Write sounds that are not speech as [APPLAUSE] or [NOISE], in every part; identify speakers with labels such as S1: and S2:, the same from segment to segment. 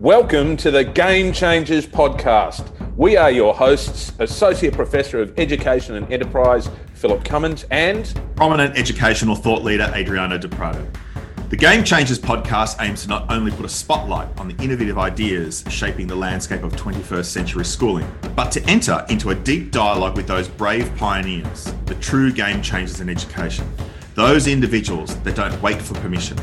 S1: Welcome to the Game Changers podcast. We are your hosts, Associate Professor of Education and Enterprise, Philip Cummins, and
S2: prominent educational thought leader, Adriano Prato. The Game Changers podcast aims to not only put a spotlight on the innovative ideas shaping the landscape of 21st century schooling, but to enter into a deep dialogue with those brave pioneers, the true game changers in education, those individuals that don't wait for permission,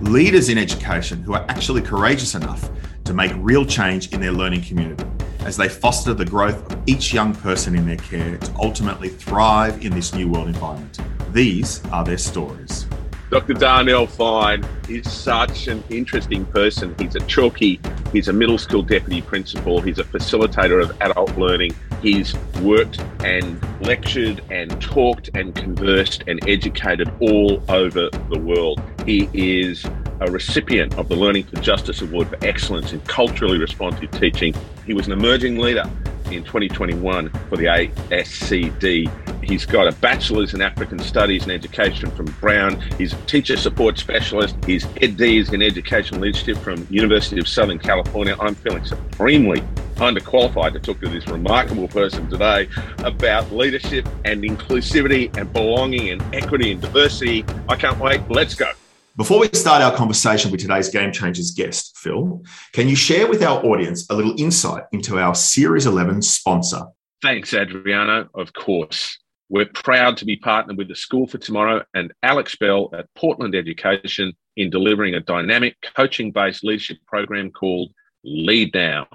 S2: leaders in education who are actually courageous enough to make real change in their learning community as they foster the growth of each young person in their care to ultimately thrive in this new world environment. These are their stories.
S3: Dr. Darnell Fine is such an interesting person. He's a chalky, he's a middle school deputy principal, he's a facilitator of adult learning. He's worked and lectured and talked and conversed and educated all over the world. He is a recipient of the Learning for Justice Award for Excellence in Culturally Responsive Teaching. He was an emerging leader in 2021 for the ASCD. He's got a bachelor's in African Studies and Education from Brown. He's a teacher support specialist. He's Ed D's in Education Leadership from University of Southern California. I'm feeling supremely underqualified to talk to this remarkable person today about leadership and inclusivity and belonging and equity and diversity. I can't wait. Let's go.
S2: Before we start our conversation with today's Game Changers guest, Phil, can you share with our audience a little insight into our Series 11 sponsor?
S3: Thanks, Adriano. Of course. We're proud to be partnered with the School for Tomorrow and Alex Bell at Portland Education in delivering a dynamic coaching based leadership program called Lead Now.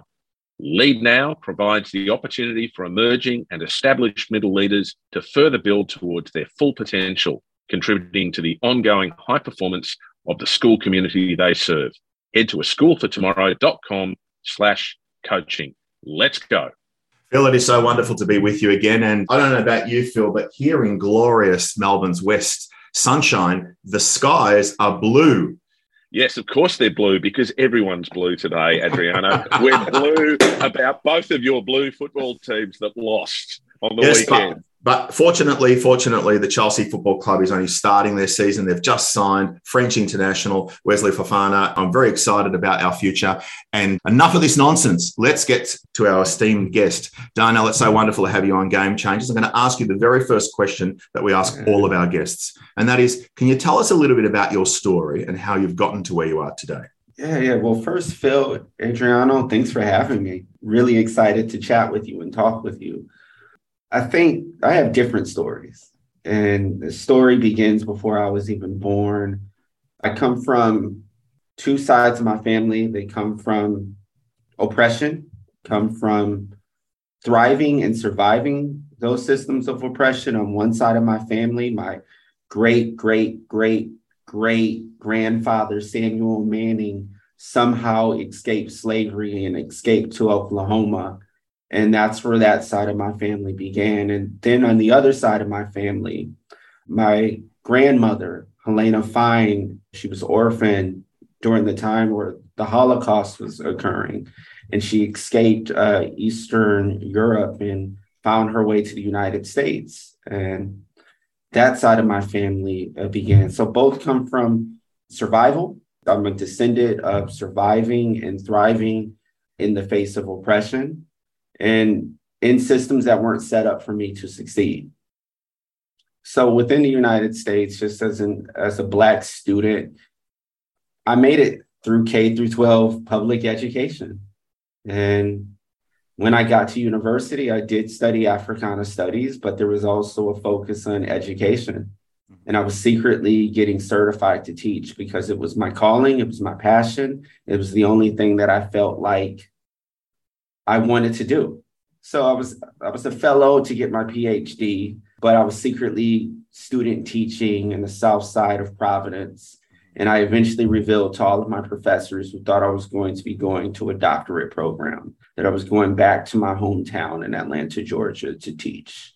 S3: Lead Now provides the opportunity for emerging and established middle leaders to further build towards their full potential contributing to the ongoing high performance of the school community they serve. Head to a schoolfortomorrow.com slash coaching. Let's go.
S2: Phil, it is so wonderful to be with you again. And I don't know about you, Phil, but here in glorious Melbourne's West sunshine, the skies are blue.
S3: Yes, of course they're blue because everyone's blue today, Adriano. We're [LAUGHS] blue about both of your blue football teams that lost on the yes, weekend.
S2: But fortunately, fortunately, the Chelsea Football Club is only starting their season. They've just signed French international Wesley Fofana. I'm very excited about our future. And enough of this nonsense. Let's get to our esteemed guest. Darnell, it's so wonderful to have you on Game Changers. I'm going to ask you the very first question that we ask all of our guests. And that is, can you tell us a little bit about your story and how you've gotten to where you are today?
S4: Yeah, yeah. Well, first, Phil, Adriano, thanks for having me. Really excited to chat with you and talk with you. I think I have different stories. And the story begins before I was even born. I come from two sides of my family. They come from oppression, come from thriving and surviving those systems of oppression on one side of my family. My great, great, great, great grandfather, Samuel Manning, somehow escaped slavery and escaped to Oklahoma and that's where that side of my family began. And then on the other side of my family, my grandmother, Helena Fine, she was orphaned during the time where the Holocaust was occurring. And she escaped uh, Eastern Europe and found her way to the United States. And that side of my family uh, began. So both come from survival. I'm a descendant of surviving and thriving in the face of oppression and in systems that weren't set up for me to succeed. So within the United States, just as an as a black student, I made it through K through 12 public education. And when I got to university, I did study Africana studies, but there was also a focus on education. And I was secretly getting certified to teach because it was my calling, it was my passion, it was the only thing that I felt like I wanted to do. So I was I was a fellow to get my PhD, but I was secretly student teaching in the south side of Providence. And I eventually revealed to all of my professors who thought I was going to be going to a doctorate program that I was going back to my hometown in Atlanta, Georgia to teach.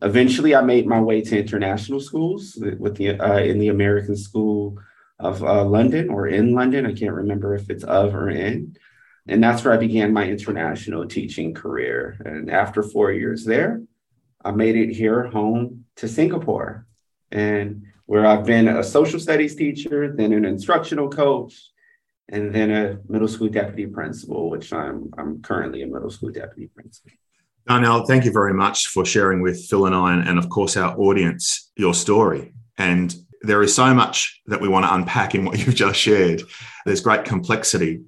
S4: Eventually, I made my way to international schools with the uh, in the American School of uh, London or in London. I can't remember if it's of or in. And that's where I began my international teaching career. And after four years there, I made it here home to Singapore, and where I've been a social studies teacher, then an instructional coach, and then a middle school deputy principal, which I'm I'm currently a middle school deputy principal.
S2: Darnell, thank you very much for sharing with Phil and I, and of course our audience, your story. And there is so much that we want to unpack in what you've just shared. There's great complexity.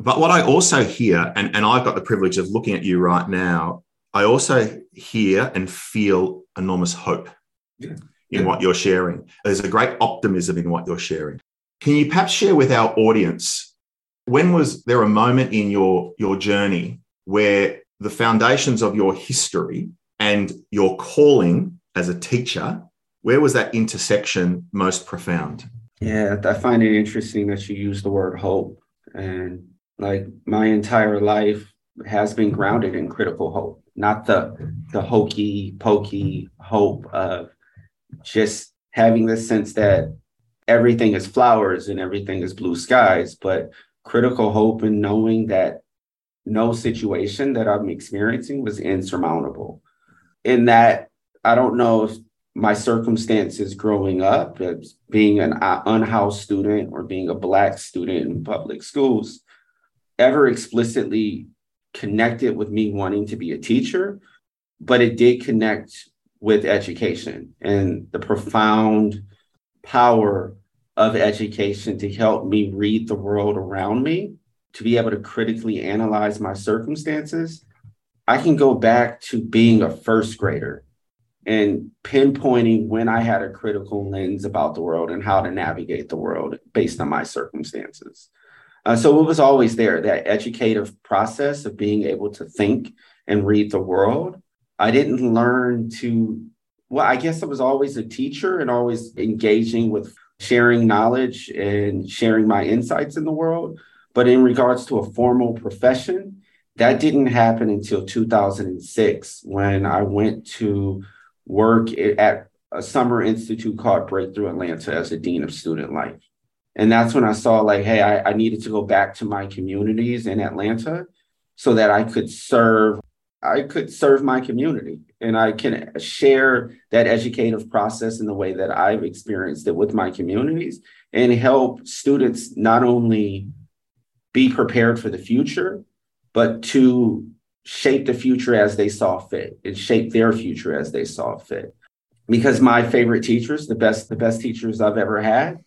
S2: But what I also hear, and, and I've got the privilege of looking at you right now, I also hear and feel enormous hope yeah. in yeah. what you're sharing. There's a great optimism in what you're sharing. Can you perhaps share with our audience when was there a moment in your, your journey where the foundations of your history and your calling as a teacher, where was that intersection most profound?
S4: Yeah, I find it interesting that you use the word hope. And like my entire life has been grounded in critical hope, not the the hokey pokey hope of just having the sense that everything is flowers and everything is blue skies, but critical hope and knowing that no situation that I'm experiencing was insurmountable. In that, I don't know if my circumstances growing up being an uh, unhoused student or being a black student in public schools ever explicitly connected with me wanting to be a teacher but it did connect with education and the profound power of education to help me read the world around me to be able to critically analyze my circumstances i can go back to being a first grader and pinpointing when I had a critical lens about the world and how to navigate the world based on my circumstances. Uh, so it was always there that educative process of being able to think and read the world. I didn't learn to, well, I guess I was always a teacher and always engaging with sharing knowledge and sharing my insights in the world. But in regards to a formal profession, that didn't happen until 2006 when I went to work at a summer institute called Breakthrough Atlanta as a dean of student life. And that's when I saw like, hey, I, I needed to go back to my communities in Atlanta so that I could serve, I could serve my community and I can share that educative process in the way that I've experienced it with my communities and help students not only be prepared for the future, but to shape the future as they saw fit and shape their future as they saw fit. Because my favorite teachers, the best, the best teachers I've ever had,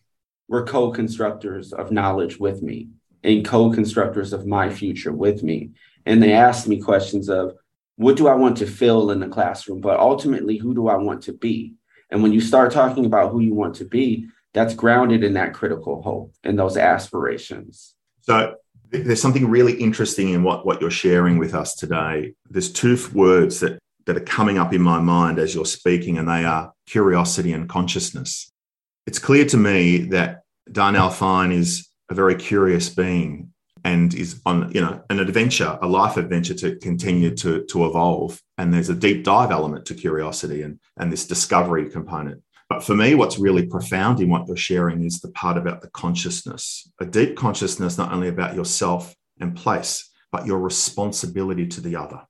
S4: were co-constructors of knowledge with me and co-constructors of my future with me. And they asked me questions of what do I want to fill in the classroom, but ultimately, who do I want to be? And when you start talking about who you want to be, that's grounded in that critical hope and those aspirations.
S2: So there's something really interesting in what, what you're sharing with us today. There's two words that, that are coming up in my mind as you're speaking, and they are curiosity and consciousness. It's clear to me that Darnell Fine is a very curious being and is on you know an adventure a life adventure to continue to to evolve and there's a deep dive element to curiosity and and this discovery component but for me, what's really profound in what you're sharing is the part about the consciousness, a deep consciousness, not only about yourself and place, but your responsibility to the other.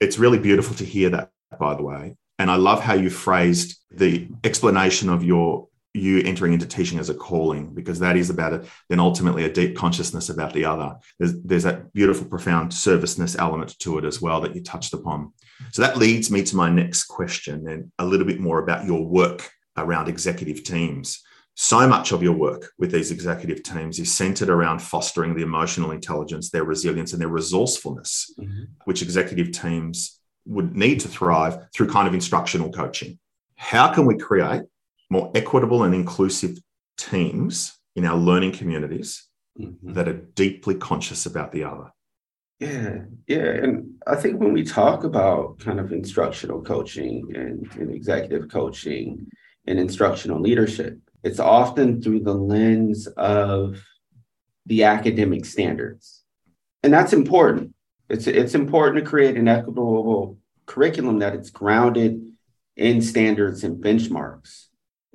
S2: It's really beautiful to hear that, by the way. And I love how you phrased the explanation of your you entering into teaching as a calling because that is about it then ultimately a deep consciousness about the other there's, there's that beautiful profound serviceness element to it as well that you touched upon so that leads me to my next question and a little bit more about your work around executive teams. So much of your work with these executive teams is centered around fostering the emotional intelligence, their resilience, and their resourcefulness, mm-hmm. which executive teams would need to thrive through kind of instructional coaching. How can we create more equitable and inclusive teams in our learning communities mm-hmm. that are deeply conscious about the other?
S4: Yeah, yeah. And I think when we talk about kind of instructional coaching and, and executive coaching, and instructional leadership. It's often through the lens of the academic standards. And that's important. It's, it's important to create an equitable curriculum that it's grounded in standards and benchmarks.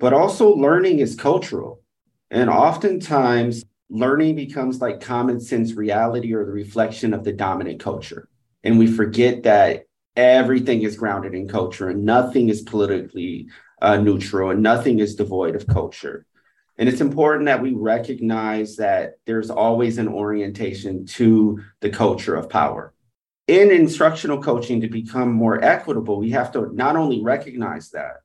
S4: But also, learning is cultural. And oftentimes, learning becomes like common sense reality or the reflection of the dominant culture. And we forget that everything is grounded in culture and nothing is politically uh, neutral and nothing is devoid of culture. And it's important that we recognize that there's always an orientation to the culture of power. In instructional coaching, to become more equitable, we have to not only recognize that,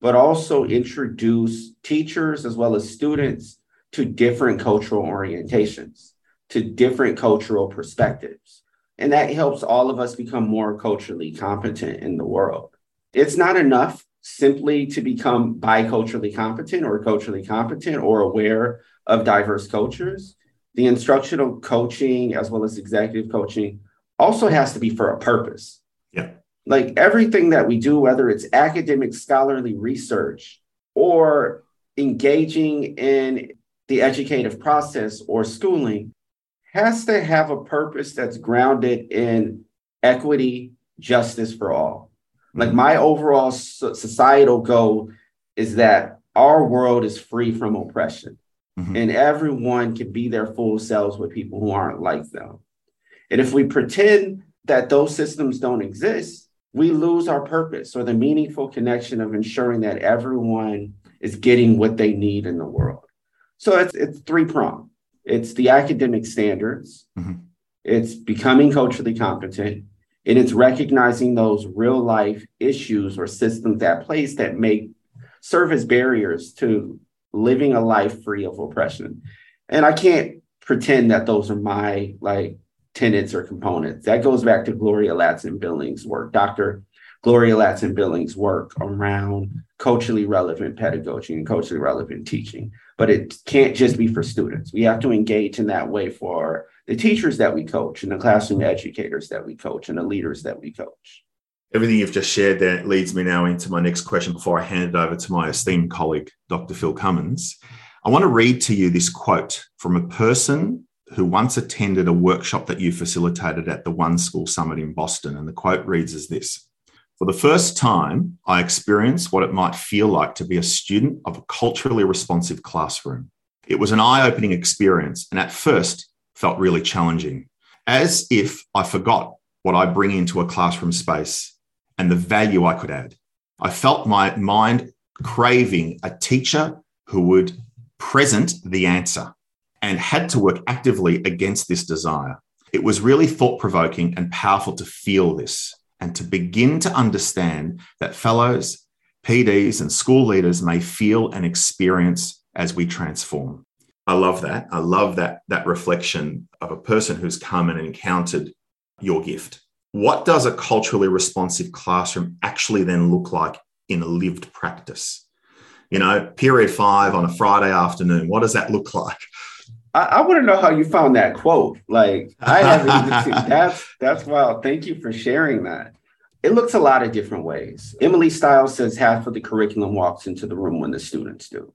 S4: but also introduce teachers as well as students to different cultural orientations, to different cultural perspectives. And that helps all of us become more culturally competent in the world. It's not enough simply to become biculturally competent or culturally competent or aware of diverse cultures. The instructional coaching, as well as executive coaching, also has to be for a purpose.
S2: Yeah.
S4: Like everything that we do, whether it's academic scholarly research or engaging in the educative process or schooling, has to have a purpose that's grounded in equity, justice for all. Like my overall societal goal is that our world is free from oppression mm-hmm. and everyone can be their full selves with people who aren't like them. And if we pretend that those systems don't exist, we lose our purpose or the meaningful connection of ensuring that everyone is getting what they need in the world. So it's it's three pronged. It's the academic standards, mm-hmm. it's becoming culturally competent, and it's recognizing those real life issues or systems at place that make serve as barriers to living a life free of oppression. And I can't pretend that those are my like tenets or components. That goes back to Gloria Ladson Billings' work, Dr. Gloria Ladson Billings' work around culturally relevant pedagogy and culturally relevant teaching. But it can't just be for students. We have to engage in that way for the teachers that we coach and the classroom educators that we coach and the leaders that we coach.
S2: Everything you've just shared there leads me now into my next question before I hand it over to my esteemed colleague, Dr. Phil Cummins. I want to read to you this quote from a person who once attended a workshop that you facilitated at the One School Summit in Boston. And the quote reads as this For the first time, I experienced what it might feel like to be a student of a culturally responsive classroom. It was an eye opening experience, and at first, felt really challenging, as if I forgot what I bring into a classroom space and the value I could add. I felt my mind craving a teacher who would present the answer and had to work actively against this desire. It was really thought provoking and powerful to feel this and to begin to understand that fellows, PDs, and school leaders may feel and experience as we transform. I love that. I love that that reflection of a person who's come and encountered your gift. What does a culturally responsive classroom actually then look like in a lived practice? You know, period five on a Friday afternoon. What does that look like?
S4: I, I want to know how you found that quote. Like I haven't even seen [LAUGHS] that's that's wild. Thank you for sharing that. It looks a lot of different ways. Emily Style says half of the curriculum walks into the room when the students do.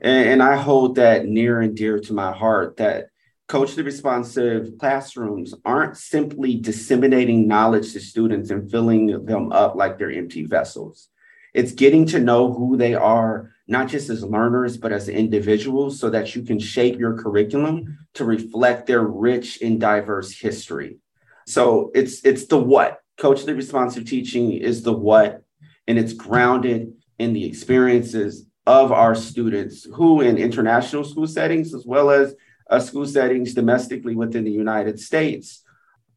S4: And, and I hold that near and dear to my heart that culturally responsive classrooms aren't simply disseminating knowledge to students and filling them up like they're empty vessels. It's getting to know who they are, not just as learners, but as individuals, so that you can shape your curriculum to reflect their rich and diverse history. So it's it's the what. Culturally responsive teaching is the what, and it's grounded in the experiences of our students who in international school settings as well as uh, school settings domestically within the United States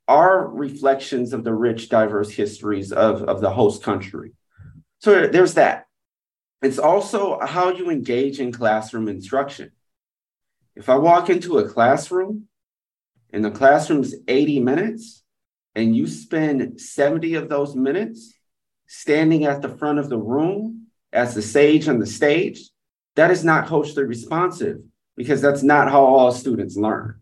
S4: are reflections of the rich, diverse histories of, of the host country. So there's that. It's also how you engage in classroom instruction. If I walk into a classroom and the classroom's 80 minutes and you spend 70 of those minutes standing at the front of the room as the sage on the stage, that is not culturally responsive because that's not how all students learn.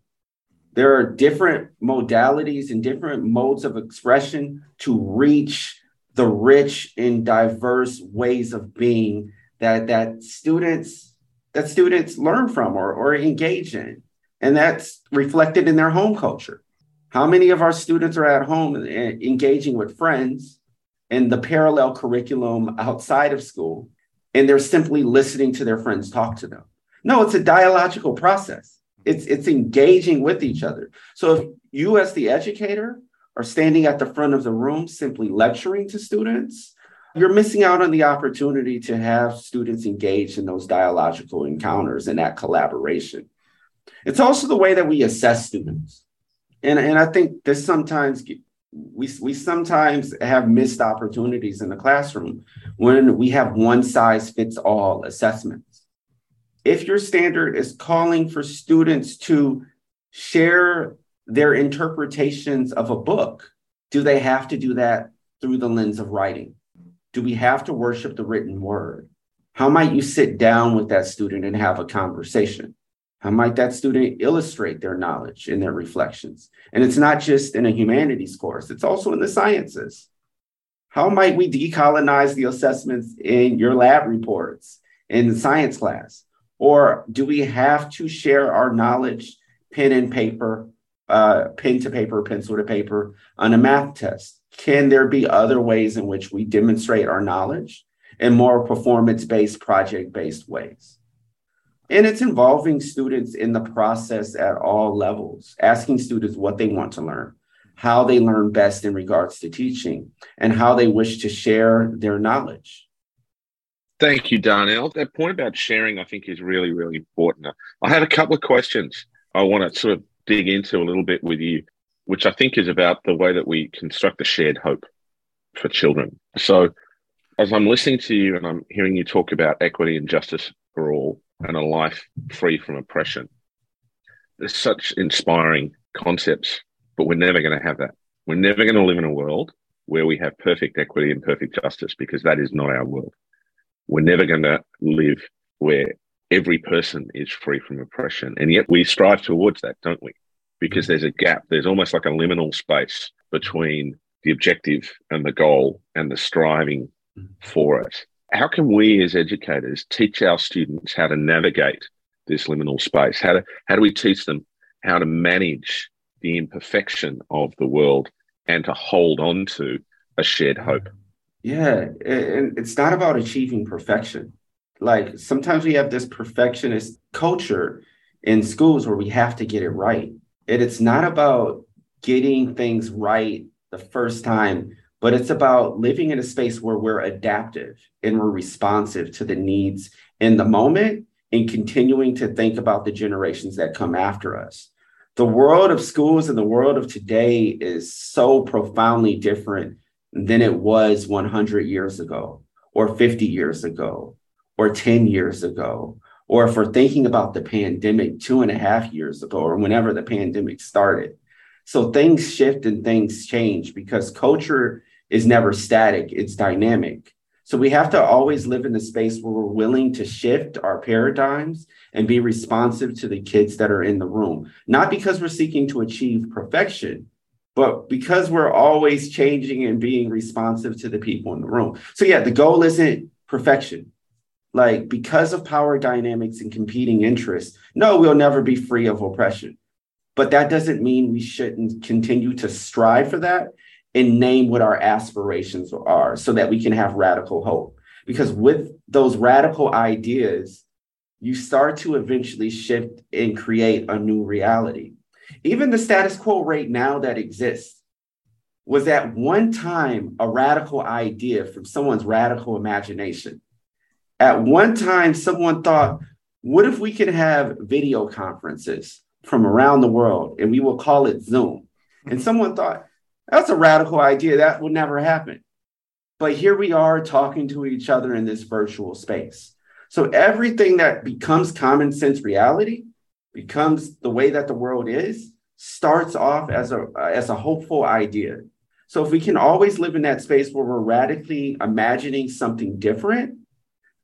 S4: There are different modalities and different modes of expression to reach the rich and diverse ways of being that that students that students learn from or, or engage in. And that's reflected in their home culture. How many of our students are at home engaging with friends and the parallel curriculum outside of school, and they're simply listening to their friends talk to them. No, it's a dialogical process. It's it's engaging with each other. So if you as the educator are standing at the front of the room simply lecturing to students, you're missing out on the opportunity to have students engaged in those dialogical encounters and that collaboration. It's also the way that we assess students. And, and I think this sometimes we, we sometimes have missed opportunities in the classroom when we have one size fits all assessments. If your standard is calling for students to share their interpretations of a book, do they have to do that through the lens of writing? Do we have to worship the written word? How might you sit down with that student and have a conversation? How might that student illustrate their knowledge in their reflections? And it's not just in a humanities course, it's also in the sciences. How might we decolonize the assessments in your lab reports in the science class? Or do we have to share our knowledge pen and paper, uh, pen to paper, pencil to paper on a math test? Can there be other ways in which we demonstrate our knowledge in more performance based, project based ways? And it's involving students in the process at all levels, asking students what they want to learn, how they learn best in regards to teaching, and how they wish to share their knowledge.
S3: Thank you, Darnell. That point about sharing, I think, is really, really important. I had a couple of questions I want to sort of dig into a little bit with you, which I think is about the way that we construct a shared hope for children. So, as I'm listening to you and I'm hearing you talk about equity and justice for all, and a life free from oppression. There's such inspiring concepts, but we're never going to have that. We're never going to live in a world where we have perfect equity and perfect justice because that is not our world. We're never going to live where every person is free from oppression. And yet we strive towards that, don't we? Because mm. there's a gap, there's almost like a liminal space between the objective and the goal and the striving mm. for it how can we as educators teach our students how to navigate this liminal space? How, to, how do we teach them how to manage the imperfection of the world and to hold on to a shared hope?
S4: Yeah, and it's not about achieving perfection. Like sometimes we have this perfectionist culture in schools where we have to get it right. And it's not about getting things right the first time but it's about living in a space where we're adaptive and we're responsive to the needs in the moment and continuing to think about the generations that come after us. The world of schools and the world of today is so profoundly different than it was 100 years ago, or 50 years ago, or 10 years ago, or if we're thinking about the pandemic two and a half years ago, or whenever the pandemic started. So things shift and things change because culture is never static, it's dynamic. So we have to always live in a space where we're willing to shift our paradigms and be responsive to the kids that are in the room, not because we're seeking to achieve perfection, but because we're always changing and being responsive to the people in the room. So, yeah, the goal isn't perfection. Like, because of power dynamics and competing interests, no, we'll never be free of oppression. But that doesn't mean we shouldn't continue to strive for that and name what our aspirations are so that we can have radical hope. Because with those radical ideas, you start to eventually shift and create a new reality. Even the status quo right now that exists was at one time a radical idea from someone's radical imagination. At one time, someone thought, what if we could have video conferences from around the world and we will call it Zoom? And mm-hmm. someone thought, that's a radical idea. That would never happen. But here we are talking to each other in this virtual space. So everything that becomes common sense reality becomes the way that the world is starts off as a as a hopeful idea. So if we can always live in that space where we're radically imagining something different,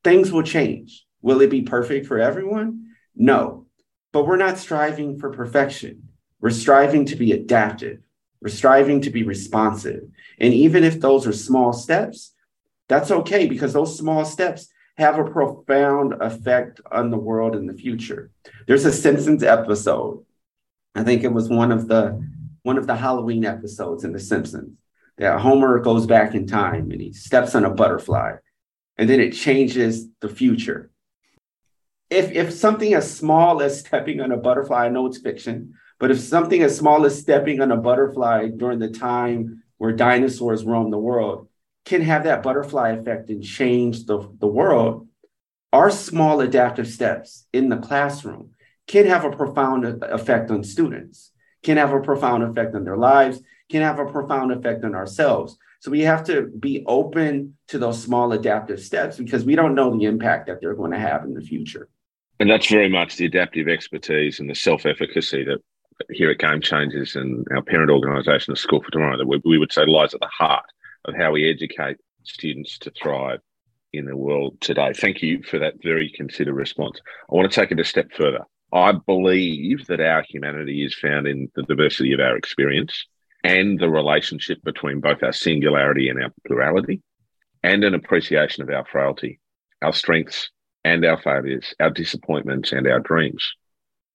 S4: things will change. Will it be perfect for everyone? No. But we're not striving for perfection. We're striving to be adaptive. We're striving to be responsive. And even if those are small steps, that's okay because those small steps have a profound effect on the world in the future. There's a Simpsons episode. I think it was one of the one of the Halloween episodes in The Simpsons. That Homer goes back in time and he steps on a butterfly, and then it changes the future. If if something as small as stepping on a butterfly, I know it's fiction, but if something as small as stepping on a butterfly during the time where dinosaurs roamed the world, can have that butterfly effect and change the, the world, our small adaptive steps in the classroom can have a profound effect on students, can have a profound effect on their lives, can have a profound effect on ourselves. So we have to be open to those small adaptive steps because we don't know the impact that they're going to have in the future.
S3: And that's very much the adaptive expertise and the self efficacy that here at Game Changers and our parent organisation, the School for Tomorrow, that we, we would say lies at the heart of how we educate students to thrive in the world today. Thank you for that very considered response. I want to take it a step further. I believe that our humanity is found in the diversity of our experience and the relationship between both our singularity and our plurality, and an appreciation of our frailty, our strengths and our failures, our disappointments and our dreams.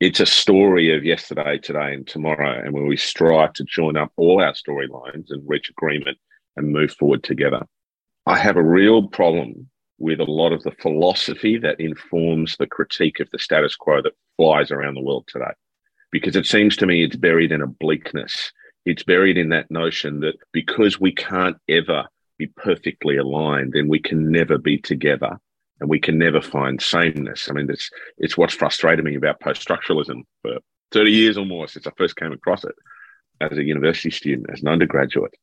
S3: It's a story of yesterday, today, and tomorrow, and where we strive to join up all our storylines and reach agreement and move forward together. I have a real problem with a lot of the philosophy that informs the critique of the status quo that flies around the world today. Because it seems to me it's buried in a bleakness. It's buried in that notion that because we can't ever be perfectly aligned, then we can never be together and we can never find sameness. I mean, it's, it's what's frustrated me about post structuralism for 30 years or more since I first came across it as a university student, as an undergraduate.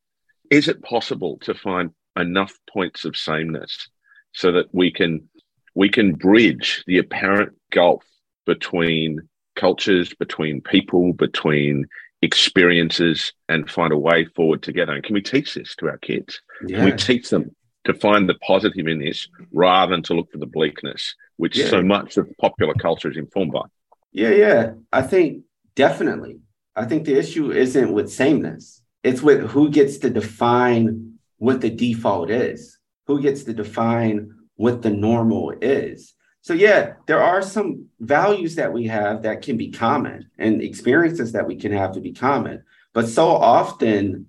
S3: Is it possible to find enough points of sameness so that we can we can bridge the apparent gulf between cultures, between people, between experiences, and find a way forward together. And can we teach this to our kids? Yeah. Can we teach them to find the positive in this rather than to look for the bleakness, which yeah. so much of popular culture is informed by?
S4: Yeah, yeah. I think definitely. I think the issue isn't with sameness. It's with who gets to define what the default is, who gets to define what the normal is. So, yeah, there are some values that we have that can be common and experiences that we can have to be common. But so often,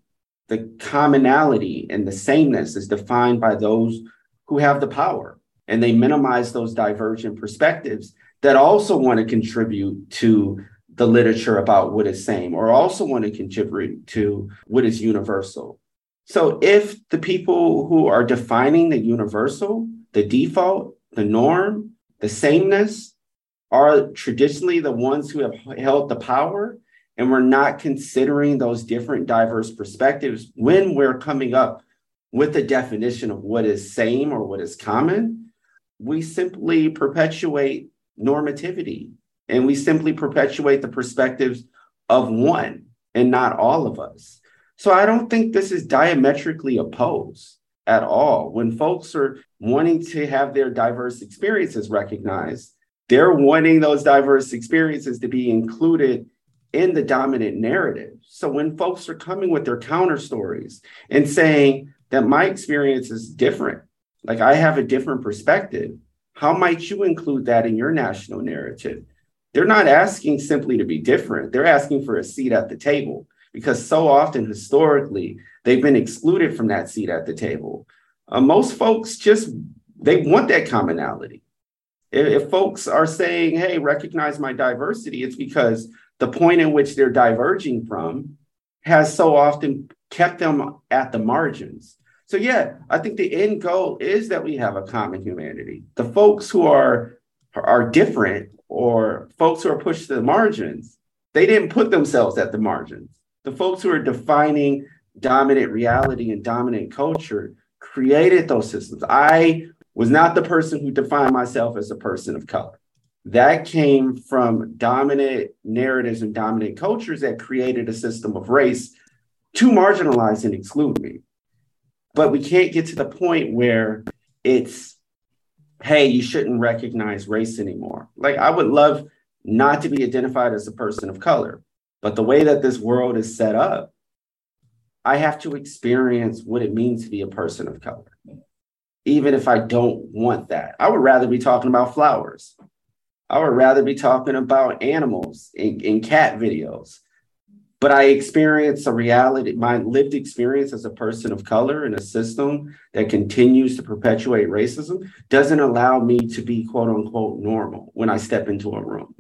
S4: the commonality and the sameness is defined by those who have the power, and they minimize those divergent perspectives that also want to contribute to the literature about what is same or also want to contribute to what is universal. So if the people who are defining the universal, the default, the norm, the sameness are traditionally the ones who have held the power, and we're not considering those different diverse perspectives when we're coming up with a definition of what is same or what is common, we simply perpetuate normativity and we simply perpetuate the perspectives of one and not all of us. So I don't think this is diametrically opposed at all. When folks are wanting to have their diverse experiences recognized, they're wanting those diverse experiences to be included in the dominant narrative. So when folks are coming with their counter stories and saying that my experience is different, like I have a different perspective, how might you include that in your national narrative? They're not asking simply to be different, they're asking for a seat at the table because so often historically they've been excluded from that seat at the table. Uh, most folks just they want that commonality. If, if folks are saying, "Hey, recognize my diversity," it's because the point in which they're diverging from has so often kept them at the margins. So yeah, I think the end goal is that we have a common humanity. The folks who are are different or folks who are pushed to the margins, they didn't put themselves at the margins the folks who are defining dominant reality and dominant culture created those systems. I was not the person who defined myself as a person of color. That came from dominant narratives and dominant cultures that created a system of race to marginalize and exclude me. But we can't get to the point where it's, hey, you shouldn't recognize race anymore. Like, I would love not to be identified as a person of color. But the way that this world is set up, I have to experience what it means to be a person of color, even if I don't want that. I would rather be talking about flowers. I would rather be talking about animals in, in cat videos. But I experience a reality, my lived experience as a person of color in a system that continues to perpetuate racism doesn't allow me to be quote unquote normal when I step into a room.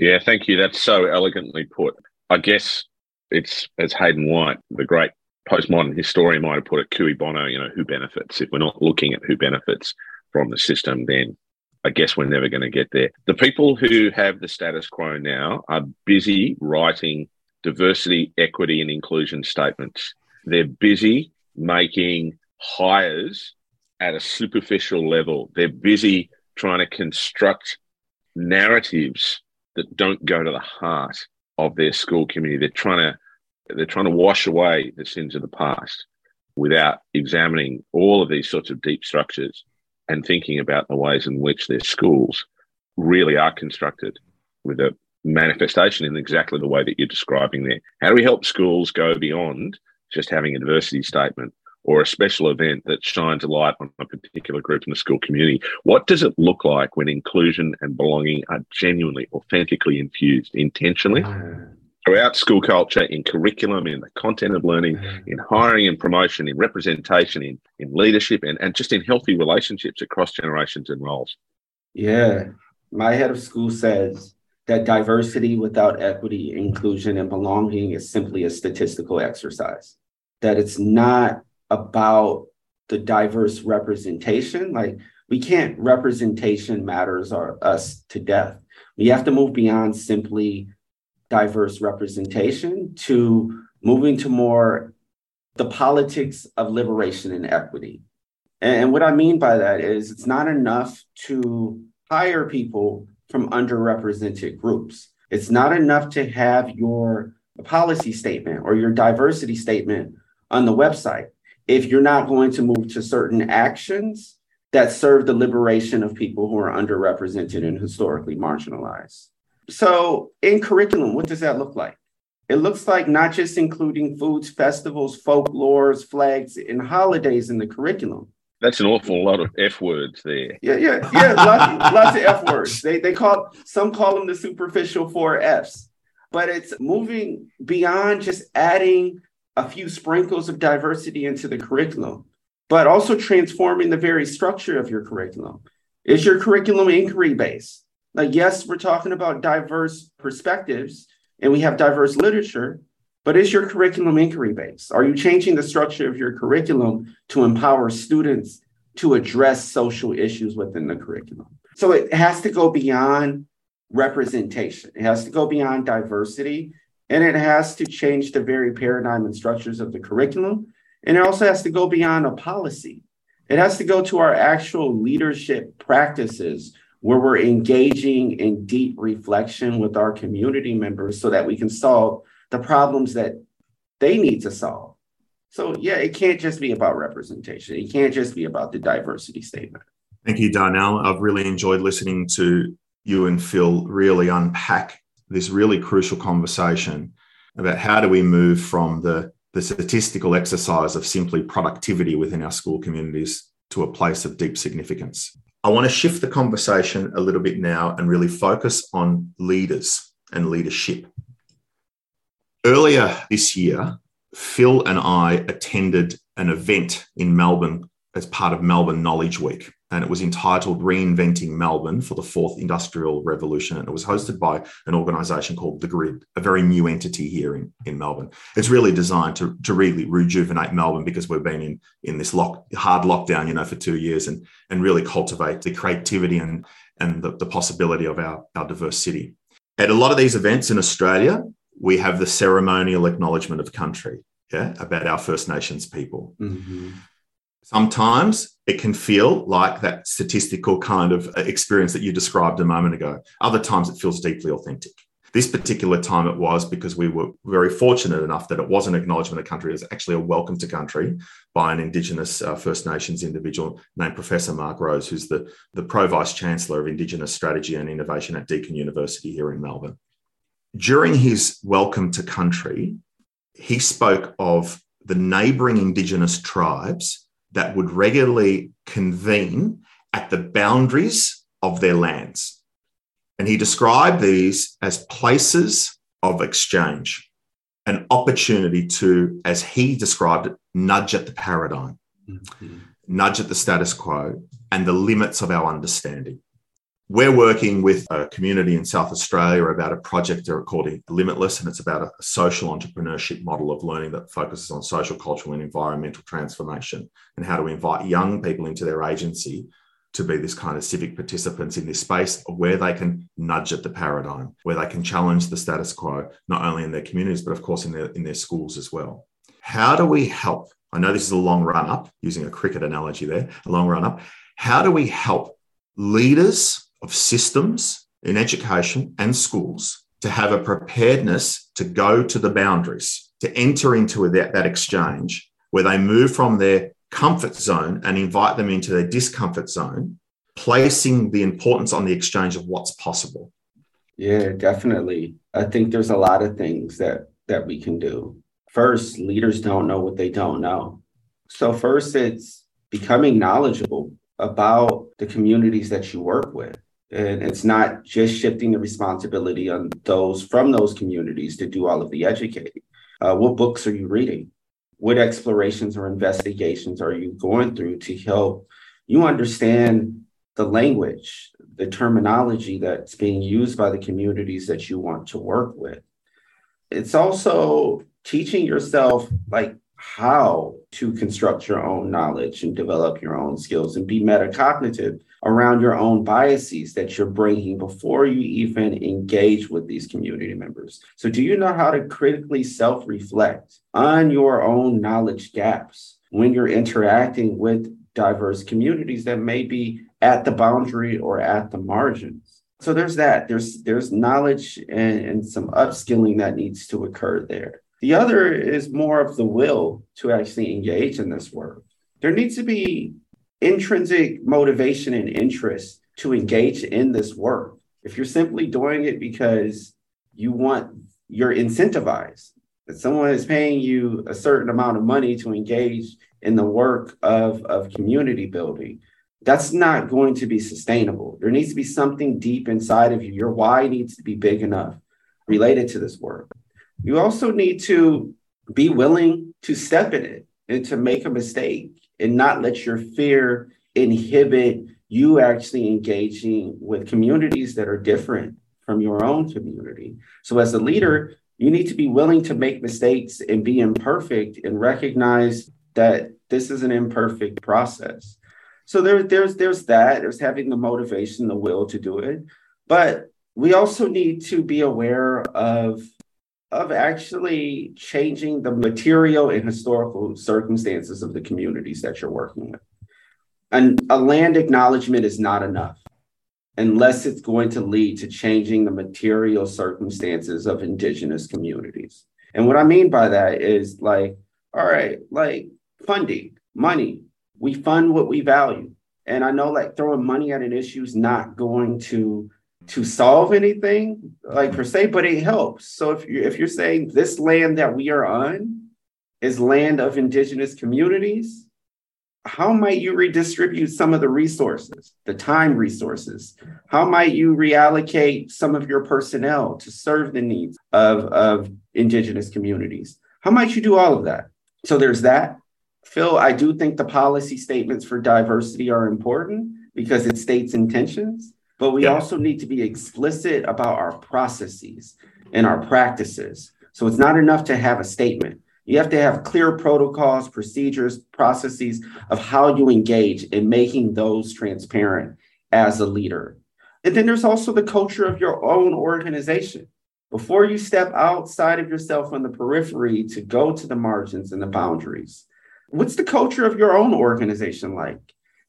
S3: Yeah, thank you. That's so elegantly put. I guess it's as Hayden White, the great postmodern historian might have put it, cui bono, you know, who benefits? If we're not looking at who benefits from the system, then I guess we're never going to get there. The people who have the status quo now are busy writing diversity, equity, and inclusion statements. They're busy making hires at a superficial level. They're busy trying to construct narratives that don't go to the heart of their school community. They're trying to they're trying to wash away the sins of the past without examining all of these sorts of deep structures and thinking about the ways in which their schools really are constructed with a manifestation in exactly the way that you're describing there. How do we help schools go beyond just having a diversity statement or a special event that shines a light on a particular group in the school community. What does it look like when inclusion and belonging are genuinely, authentically infused intentionally? Ah. Throughout school culture, in curriculum, in the content of learning, ah. in hiring and promotion, in representation, in, in leadership, and, and just in healthy relationships across generations and roles.
S4: Yeah. My head of school says that diversity without equity, inclusion, and belonging is simply a statistical exercise. That it's not about the diverse representation. Like we can't representation matters or us to death. We have to move beyond simply diverse representation to moving to more the politics of liberation and equity. And what I mean by that is it's not enough to hire people from underrepresented groups. It's not enough to have your policy statement or your diversity statement on the website if you're not going to move to certain actions that serve the liberation of people who are underrepresented and historically marginalized. So, in curriculum, what does that look like? It looks like not just including foods, festivals, folklores, flags, and holidays in the curriculum.
S3: That's an awful lot of F words there.
S4: Yeah, yeah, yeah. lots, lots of F words. They they call some call them the superficial four Fs, but it's moving beyond just adding a few sprinkles of diversity into the curriculum, but also transforming the very structure of your curriculum. Is your curriculum inquiry based? Like, yes, we're talking about diverse perspectives and we have diverse literature, but is your curriculum inquiry based? Are you changing the structure of your curriculum to empower students to address social issues within the curriculum? So it has to go beyond representation, it has to go beyond diversity, and it has to change the very paradigm and structures of the curriculum. And it also has to go beyond a policy. It has to go to our actual leadership practices where we're engaging in deep reflection with our community members so that we can solve the problems that they need to solve. So, yeah, it can't just be about representation, it can't just be about the diversity statement.
S2: Thank you, Darnell. I've really enjoyed listening to you and Phil really unpack this really crucial conversation about how do we move from the, the statistical exercise of simply productivity within our school communities to a place of deep significance. I want to shift the conversation a little bit now and really focus on leaders and leadership. Earlier this year, Phil and I attended an event in Melbourne as part of Melbourne Knowledge Week and it was entitled Reinventing Melbourne for the Fourth Industrial Revolution. And it was hosted by an organization called The Grid, a very new entity here in, in Melbourne. It's really designed to, to really rejuvenate Melbourne because we've been in, in this lock, hard lockdown, you know, for two years and, and really cultivate the creativity and, and the, the possibility of our, our diverse city. At a lot of these events in Australia, we have the ceremonial acknowledgement of country, yeah, about our First Nations people. Mm-hmm. Sometimes it can feel like that statistical kind of experience that you described a moment ago. Other times it feels deeply authentic. This particular time it was because we were very fortunate enough that it was an acknowledgement of country. It was actually a welcome to country by an Indigenous uh, First Nations individual named Professor Mark Rose, who's the, the Pro Vice Chancellor of Indigenous Strategy and Innovation at Deakin University here in Melbourne. During his welcome to country, he spoke of the neighbouring Indigenous tribes that would regularly convene at the boundaries of their lands. And he described these as places of exchange, an opportunity to, as he described it, nudge at the paradigm, mm-hmm. nudge at the status quo and the limits of our understanding. We're working with a community in South Australia about a project they're calling Limitless, and it's about a social entrepreneurship model of learning that focuses on social, cultural, and environmental transformation and how to invite young people into their agency to be this kind of civic participants in this space where they can nudge at the paradigm, where they can challenge the status quo, not only in their communities, but of course in their, in their schools as well. How do we help? I know this is a long run up, using a cricket analogy there, a long run up. How do we help leaders of systems in education and schools to have a preparedness to go to the boundaries, to enter into that, that exchange where they move from their comfort zone and invite them into their discomfort zone, placing the importance on the exchange of what's possible.
S4: Yeah, definitely. I think there's a lot of things that that we can do. First, leaders don't know what they don't know. So first it's becoming knowledgeable about the communities that you work with. And it's not just shifting the responsibility on those from those communities to do all of the educating. Uh, what books are you reading? What explorations or investigations are you going through to help you understand the language, the terminology that's being used by the communities that you want to work with? It's also teaching yourself like how to construct your own knowledge and develop your own skills and be metacognitive around your own biases that you're bringing before you even engage with these community members. So, do you know how to critically self reflect on your own knowledge gaps when you're interacting with diverse communities that may be at the boundary or at the margins? So there's that. There's there's knowledge and, and some upskilling that needs to occur there. The other is more of the will to actually engage in this work. There needs to be intrinsic motivation and interest to engage in this work. If you're simply doing it because you want, you're incentivized, that someone is paying you a certain amount of money to engage in the work of, of community building, that's not going to be sustainable. There needs to be something deep inside of you. Your why needs to be big enough related to this work. You also need to be willing to step in it and to make a mistake and not let your fear inhibit you actually engaging with communities that are different from your own community. So, as a leader, you need to be willing to make mistakes and be imperfect and recognize that this is an imperfect process. So there, there's there's that. There's having the motivation, the will to do it. But we also need to be aware of of actually changing the material and historical circumstances of the communities that you're working with. And a land acknowledgement is not enough unless it's going to lead to changing the material circumstances of indigenous communities. And what I mean by that is like, all right, like funding, money, we fund what we value. And I know like throwing money at an issue is not going to to solve anything like per se, but it helps. So if you if you're saying this land that we are on is land of indigenous communities, how might you redistribute some of the resources, the time resources? How might you reallocate some of your personnel to serve the needs of, of indigenous communities? How might you do all of that? So there's that. Phil, I do think the policy statements for diversity are important because it states intentions but we yeah. also need to be explicit about our processes and our practices. So it's not enough to have a statement. You have to have clear protocols, procedures, processes of how you engage in making those transparent as a leader. And then there's also the culture of your own organization. Before you step outside of yourself on the periphery to go to the margins and the boundaries, what's the culture of your own organization like?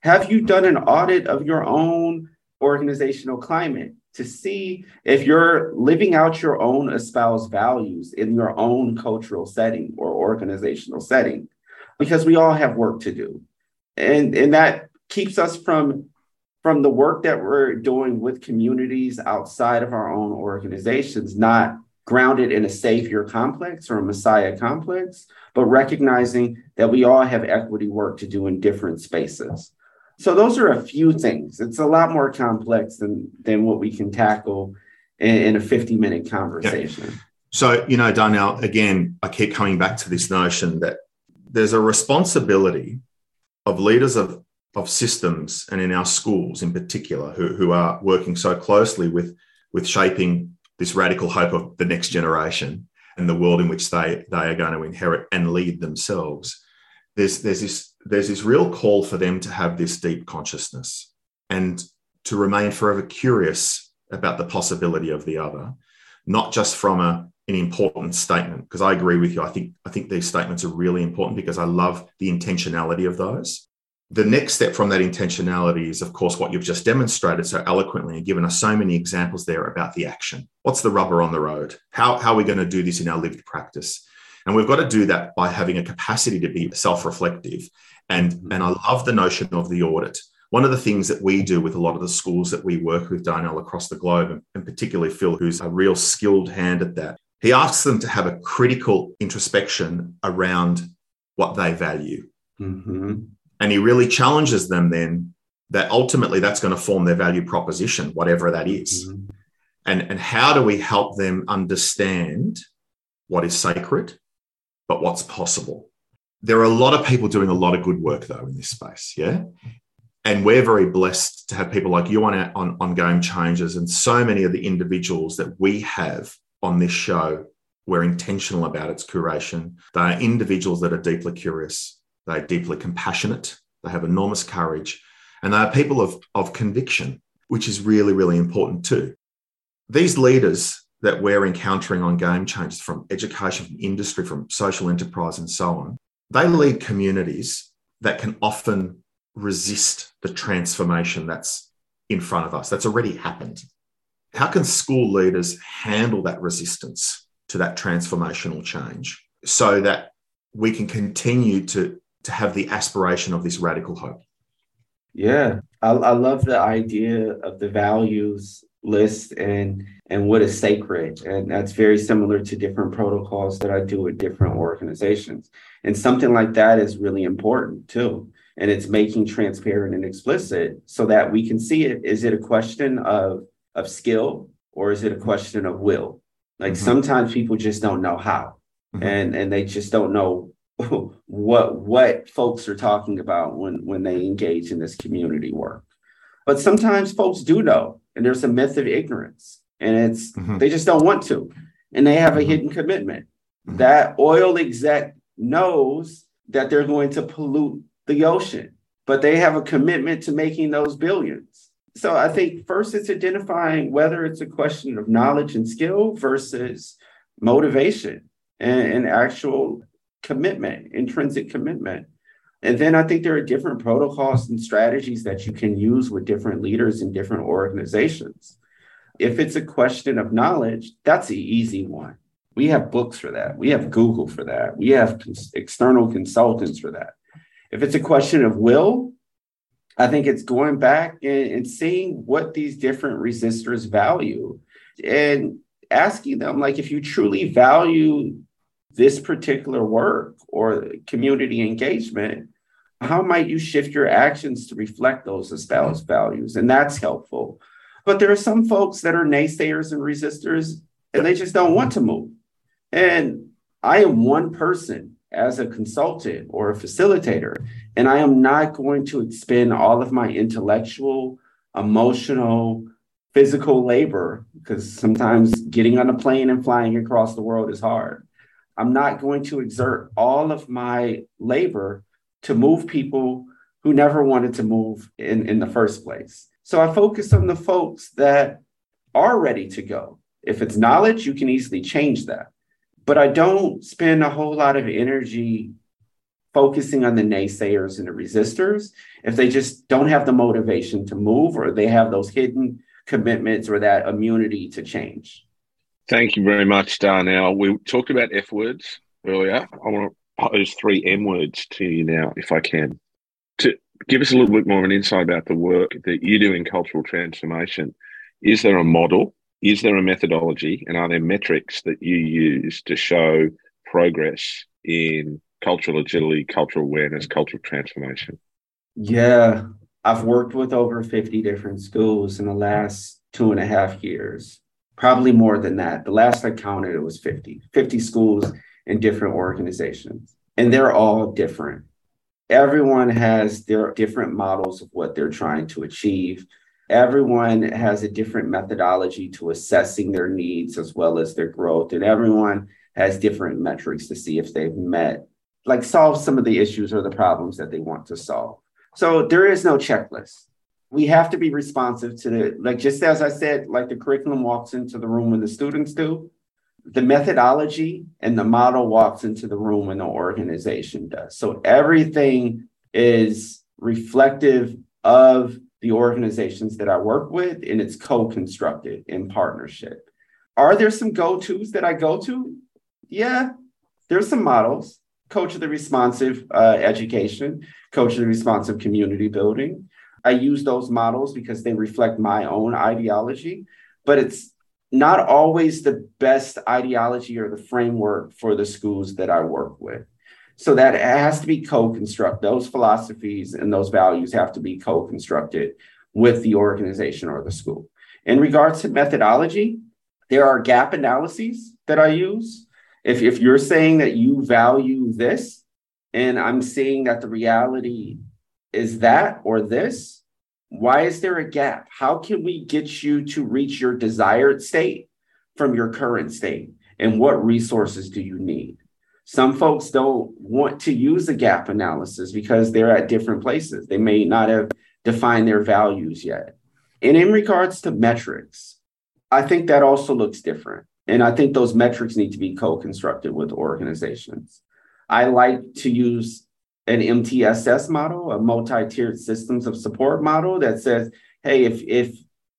S4: Have you done an audit of your own organizational climate to see if you're living out your own espoused values in your own cultural setting or organizational setting because we all have work to do. And and that keeps us from from the work that we're doing with communities outside of our own organizations not grounded in a savior complex or a messiah complex but recognizing that we all have equity work to do in different spaces so those are a few things. It's a lot more complex than than what we can tackle in, in a 50 minute conversation. Yeah.
S2: So, you know, Darnell, again, I keep coming back to this notion that there's a responsibility of leaders of of systems and in our schools in particular who, who are working so closely with, with shaping this radical hope of the next generation and the world in which they, they are going to inherit and lead themselves. There's, there's, this, there's this real call for them to have this deep consciousness and to remain forever curious about the possibility of the other, not just from a, an important statement. Because I agree with you. I think I think these statements are really important because I love the intentionality of those. The next step from that intentionality is, of course, what you've just demonstrated so eloquently and given us so many examples there about the action. What's the rubber on the road? How, how are we going to do this in our lived practice? And we've got to do that by having a capacity to be self reflective. And, and I love the notion of the audit one of the things that we do with a lot of the schools that we work with, Darnell, across the globe, and particularly Phil, who's a real skilled hand at that, he asks them to have a critical introspection around what they value. Mm-hmm. And he really challenges them then that ultimately that's going to form their value proposition, whatever that is. Mm-hmm. And, and how do we help them understand what is sacred, but what's possible? There are a lot of people doing a lot of good work, though, in this space. Yeah and we're very blessed to have people like you on, our, on, on Game Changers and so many of the individuals that we have on this show. We're intentional about its curation. They are individuals that are deeply curious. They're deeply compassionate. They have enormous courage. And they are people of, of conviction, which is really, really important too. These leaders that we're encountering on Game Changers from education, from industry, from social enterprise, and so on, they lead communities that can often resist the transformation that's in front of us, that's already happened. How can school leaders handle that resistance to that transformational change so that we can continue to, to have the aspiration of this radical hope?
S4: Yeah, I, I love the idea of the values list and and what is sacred and that's very similar to different protocols that i do with different organizations and something like that is really important too and it's making transparent and explicit so that we can see it. Is it a question of of skill or is it a question of will? Like mm-hmm. sometimes people just don't know how, mm-hmm. and and they just don't know [LAUGHS] what what folks are talking about when when they engage in this community work. But sometimes folks do know, and there's a myth of ignorance, and it's mm-hmm. they just don't want to, and they have a mm-hmm. hidden commitment. Mm-hmm. That oil exec knows that they're going to pollute the ocean, but they have a commitment to making those billions. So I think first it's identifying whether it's a question of knowledge and skill versus motivation and, and actual commitment, intrinsic commitment. And then I think there are different protocols and strategies that you can use with different leaders in different organizations. If it's a question of knowledge, that's the easy one. We have books for that. We have Google for that. We have cons- external consultants for that. If it's a question of will, I think it's going back and, and seeing what these different resistors value and asking them, like, if you truly value this particular work or community engagement, how might you shift your actions to reflect those espoused values? And that's helpful. But there are some folks that are naysayers and resistors, and they just don't want to move. And I am one person as a consultant or a facilitator. And I am not going to expend all of my intellectual, emotional, physical labor, because sometimes getting on a plane and flying across the world is hard. I'm not going to exert all of my labor to move people who never wanted to move in, in the first place. So I focus on the folks that are ready to go. If it's knowledge, you can easily change that but I don't spend a whole lot of energy focusing on the naysayers and the resistors if they just don't have the motivation to move or they have those hidden commitments or that immunity to change.
S3: Thank you very much, Darnell. We talked about F words earlier. I want to pose three M words to you now, if I can, to give us a little bit more of an insight about the work that you do in cultural transformation. Is there a model is there a methodology and are there metrics that you use to show progress in cultural agility, cultural awareness, cultural transformation?
S4: Yeah, I've worked with over 50 different schools in the last two and a half years, probably more than that. The last I counted, it was 50, 50 schools in different organizations, and they're all different. everyone has their different models of what they're trying to achieve. Everyone has a different methodology to assessing their needs as well as their growth, and everyone has different metrics to see if they've met, like solve some of the issues or the problems that they want to solve. So there is no checklist. We have to be responsive to the, like, just as I said, like the curriculum walks into the room when the students do, the methodology and the model walks into the room when the organization does. So everything is reflective of the organizations that I work with, and it's co constructed in partnership. Are there some go tos that I go to? Yeah, there's some models. Culturally responsive uh, education, culturally responsive community building. I use those models because they reflect my own ideology, but it's not always the best ideology or the framework for the schools that I work with. So that has to be co-construct. Those philosophies and those values have to be co-constructed with the organization or the school. In regards to methodology, there are gap analyses that I use. If, if you're saying that you value this, and I'm seeing that the reality is that or this, why is there a gap? How can we get you to reach your desired state from your current state? And what resources do you need? Some folks don't want to use a gap analysis because they're at different places. They may not have defined their values yet. And in regards to metrics, I think that also looks different. And I think those metrics need to be co constructed with organizations. I like to use an MTSS model, a multi-tiered systems of support model that says, hey, if if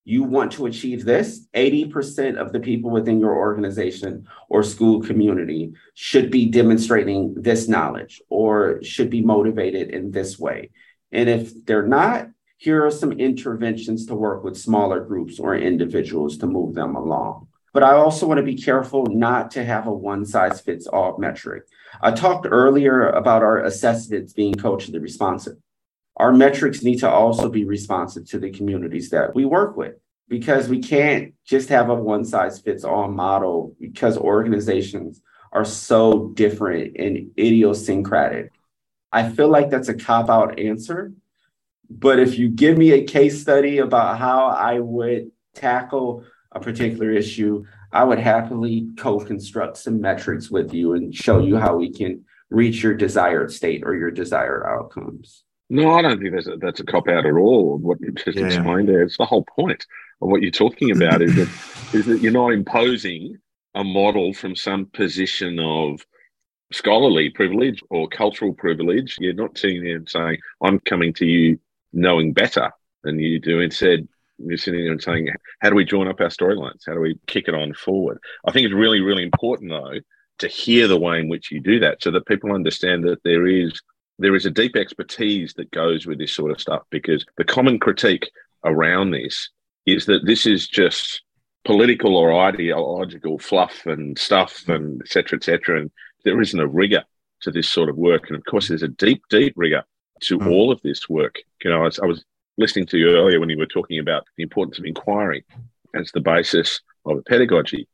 S4: you want to achieve this, 80% of the people within your organization or school community should be demonstrating this knowledge or should be motivated in this way. And if they're not, here are some interventions to work with smaller groups or individuals to move them along. But I also want to be careful not to have a one size fits all metric. I talked earlier about our assessments being culturally responsive. Our metrics need to also be responsive to the communities that we work with because we can't just have a one size fits all model because organizations are so different and idiosyncratic. I feel like that's a cop out answer. But if you give me a case study about how I would tackle a particular issue, I would happily co-construct some metrics with you and show you how we can reach your desired state or your desired outcomes.
S3: No, I don't think that's a, that's a cop out at all. What you just yeah. explained there, it's the whole point of what you're talking about is that [LAUGHS] is that you're not imposing a model from some position of scholarly privilege or cultural privilege. You're not sitting there and saying, "I'm coming to you knowing better than you do." Instead, you're sitting there and saying, how do we join up our storylines? How do we kick it on forward? I think it's really, really important though to hear the way in which you do that, so that people understand that there is there is a deep expertise that goes with this sort of stuff. Because the common critique around this is that this is just political or ideological fluff and stuff and et cetera, et cetera. And there isn't a rigor to this sort of work. And of course, there's a deep, deep rigor to mm. all of this work. You know, I was, I was listening to you earlier when you were talking about the importance of inquiry as the basis of a pedagogy.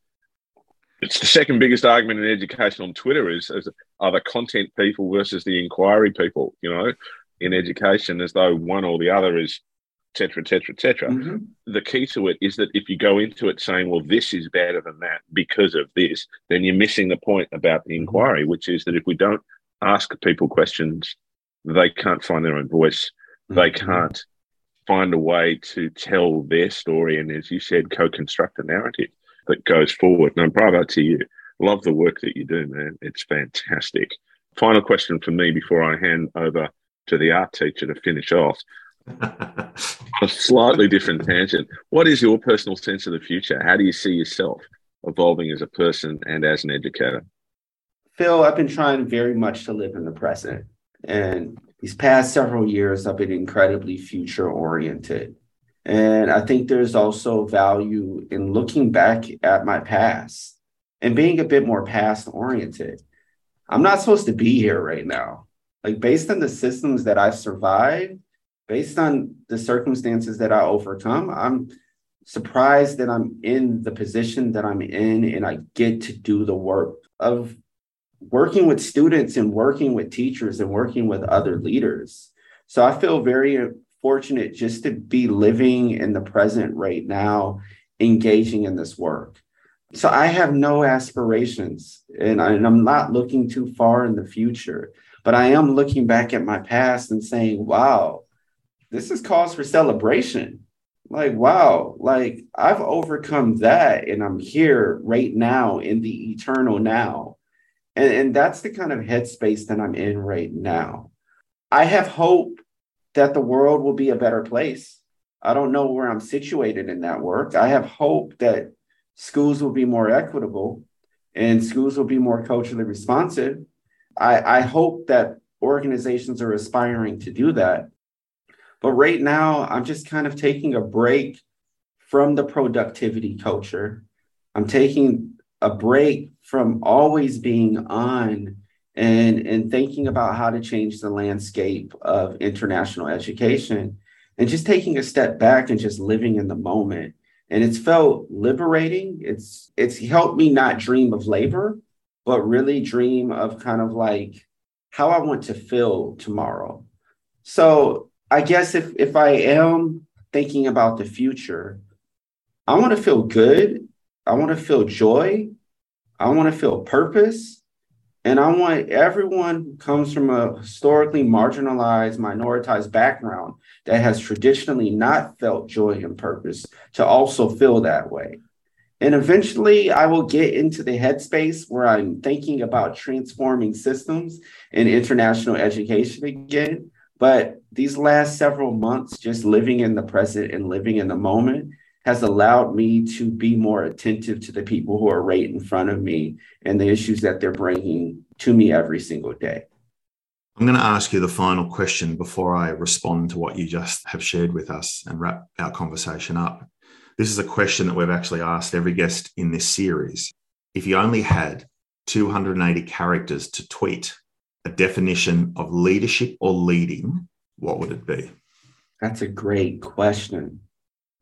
S3: It's the second biggest argument in education on Twitter is, is are the content people versus the inquiry people, you know, in education, as though one or the other is et cetera, et cetera, et cetera. Mm-hmm. The key to it is that if you go into it saying, well, this is better than that because of this, then you're missing the point about the mm-hmm. inquiry, which is that if we don't ask people questions, they can't find their own voice. Mm-hmm. They can't find a way to tell their story and, as you said, co-construct a narrative that goes forward. And I'm bravo to you. Love the work that you do, man. It's fantastic. Final question for me before I hand over to the art teacher to finish off. [LAUGHS] a slightly different tangent. What is your personal sense of the future? How do you see yourself evolving as a person and as an educator?
S4: Phil, I've been trying very much to live in the present. And these past several years have been incredibly future oriented. And I think there's also value in looking back at my past and being a bit more past oriented. I'm not supposed to be here right now. Like, based on the systems that I've survived, based on the circumstances that I overcome, I'm surprised that I'm in the position that I'm in and I get to do the work of working with students and working with teachers and working with other leaders. So I feel very fortunate just to be living in the present right now, engaging in this work. So I have no aspirations and, I, am not looking too far in the future, but I am looking back at my past and saying, wow, this is cause for celebration. Like, wow, like I've overcome that and I'm here right now in the eternal now. And, and that's the kind of headspace that I'm in right now. I have hope that the world will be a better place. I don't know where I'm situated in that work. I have hope that schools will be more equitable and schools will be more culturally responsive. I, I hope that organizations are aspiring to do that. But right now, I'm just kind of taking a break from the productivity culture. I'm taking a break from always being on and, and thinking about how to change the landscape of international education and just taking a step back and just living in the moment. And it's felt liberating. It's it's helped me not dream of labor but really dream of kind of like how i want to feel tomorrow. So i guess if if i am thinking about the future i want to feel good i want to feel joy i want to feel purpose and I want everyone who comes from a historically marginalized, minoritized background that has traditionally not felt joy and purpose to also feel that way. And eventually, I will get into the headspace where I'm thinking about transforming systems in international education again. But these last several months, just living in the present and living in the moment, has allowed me to be more attentive to the people who are right in front of me and the issues that they're bringing to me every single day.
S2: I'm going to ask you the final question before I respond to what you just have shared with us and wrap our conversation up. This is a question that we've actually asked every guest in this series. If you only had 280 characters to tweet a definition of leadership or leading, what would it be?
S4: That's a great question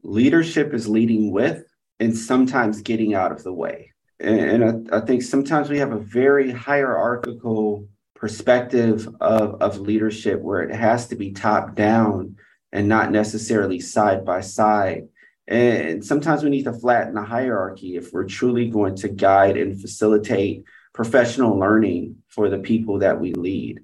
S4: leadership is leading with and sometimes getting out of the way. And, and I, I, think sometimes we have a very hierarchical perspective of, of leadership where it has to be top down and not necessarily side by side. And sometimes we need to flatten the hierarchy if we're truly going to guide and facilitate professional learning for the people that we lead.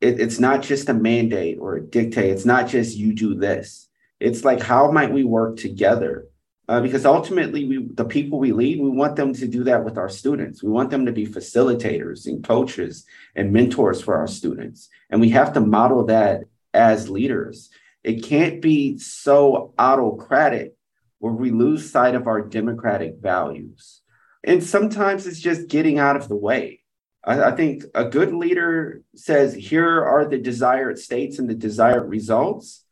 S4: It, it's not just a mandate or a dictate. It's not just you do this it's like, how might we work together? Uh, because ultimately, we, the people we lead, we want them to do that with our students. We want them to be facilitators and coaches and mentors for our students. And we have to model that as leaders. It can't be so autocratic where we lose sight of our democratic values. And sometimes it's just getting out of the way. I, I think a good leader says, here are the desired states and the desired results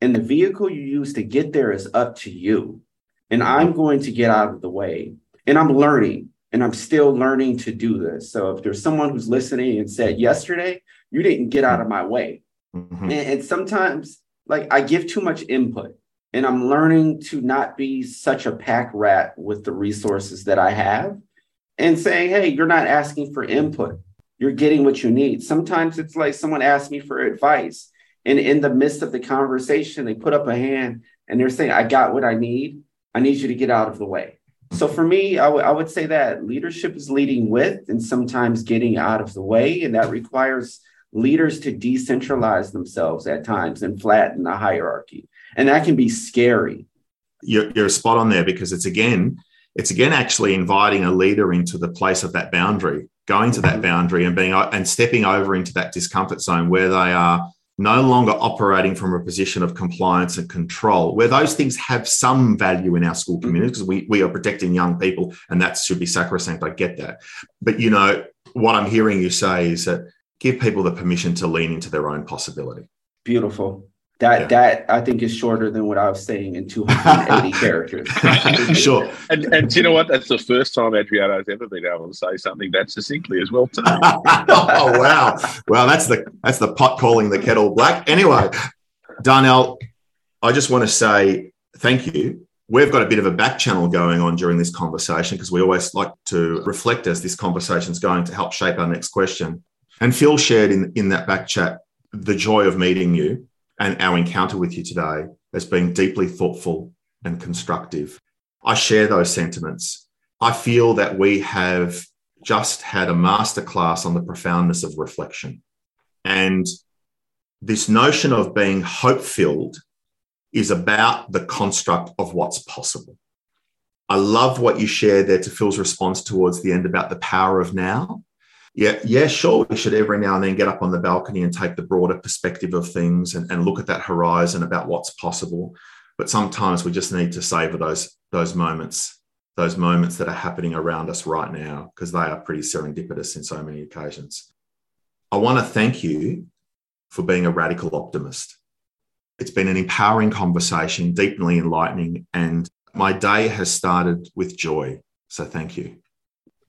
S4: and the vehicle you use to get there is up to you. And I'm going to get out of the way. And I'm learning and I'm still learning to do this. So if there's someone who's listening and said, yesterday, you didn't get out of my way. Mm-hmm. And, and sometimes, like, I give too much input and I'm learning to not be such a pack rat with the resources that I have and saying, hey, you're not asking for input. You're getting what you need. Sometimes it's like someone asks me for advice and in the midst of the conversation, they put up a hand and they're saying, I got what I need. I need you to get out of the way. So for me, I, w- I would say that leadership is leading with and sometimes getting out of the way. And that requires leaders to decentralize themselves at times and flatten the hierarchy. And that can be scary.
S2: You're, you're spot on there because it's again, it's again actually inviting a leader into the place of that boundary, going to that mm-hmm. boundary and being and stepping over into that discomfort zone where they are no longer operating from a position of compliance and control, where those things have some value in our school community mm-hmm. because we, we are protecting young people and that should be sacrosanct. I get that. But, you know, what I'm hearing you say is that give people the permission to lean into their own possibility.
S4: Beautiful. That yeah. that I think is shorter than what I was saying in 280 [LAUGHS] characters. [LAUGHS]
S2: sure.
S3: And and do you know what? That's the first time Adriano has ever been able to say something that succinctly as well too. [LAUGHS] oh
S2: wow. Well, that's the that's the pot calling the kettle black. Anyway, Darnell, I just want to say thank you We've got a bit of a back channel going on during this conversation because we always like to reflect as this conversation is going to help shape our next question. And Phil shared in, in that back chat the joy of meeting you and our encounter with you today as being deeply thoughtful and constructive. I share those sentiments. I feel that we have just had a masterclass on the profoundness of reflection. And this notion of being hope filled is about the construct of what's possible. I love what you shared there to Phil's response towards the end about the power of now. Yeah, yeah, sure. We should every now and then get up on the balcony and take the broader perspective of things and, and look at that horizon about what's possible. But sometimes we just need to savor those, those moments, those moments that are happening around us right now, because they are pretty serendipitous in so many occasions. I want to thank you for being a radical optimist. It's been an empowering conversation, deeply enlightening, and my day has started with joy. So thank you.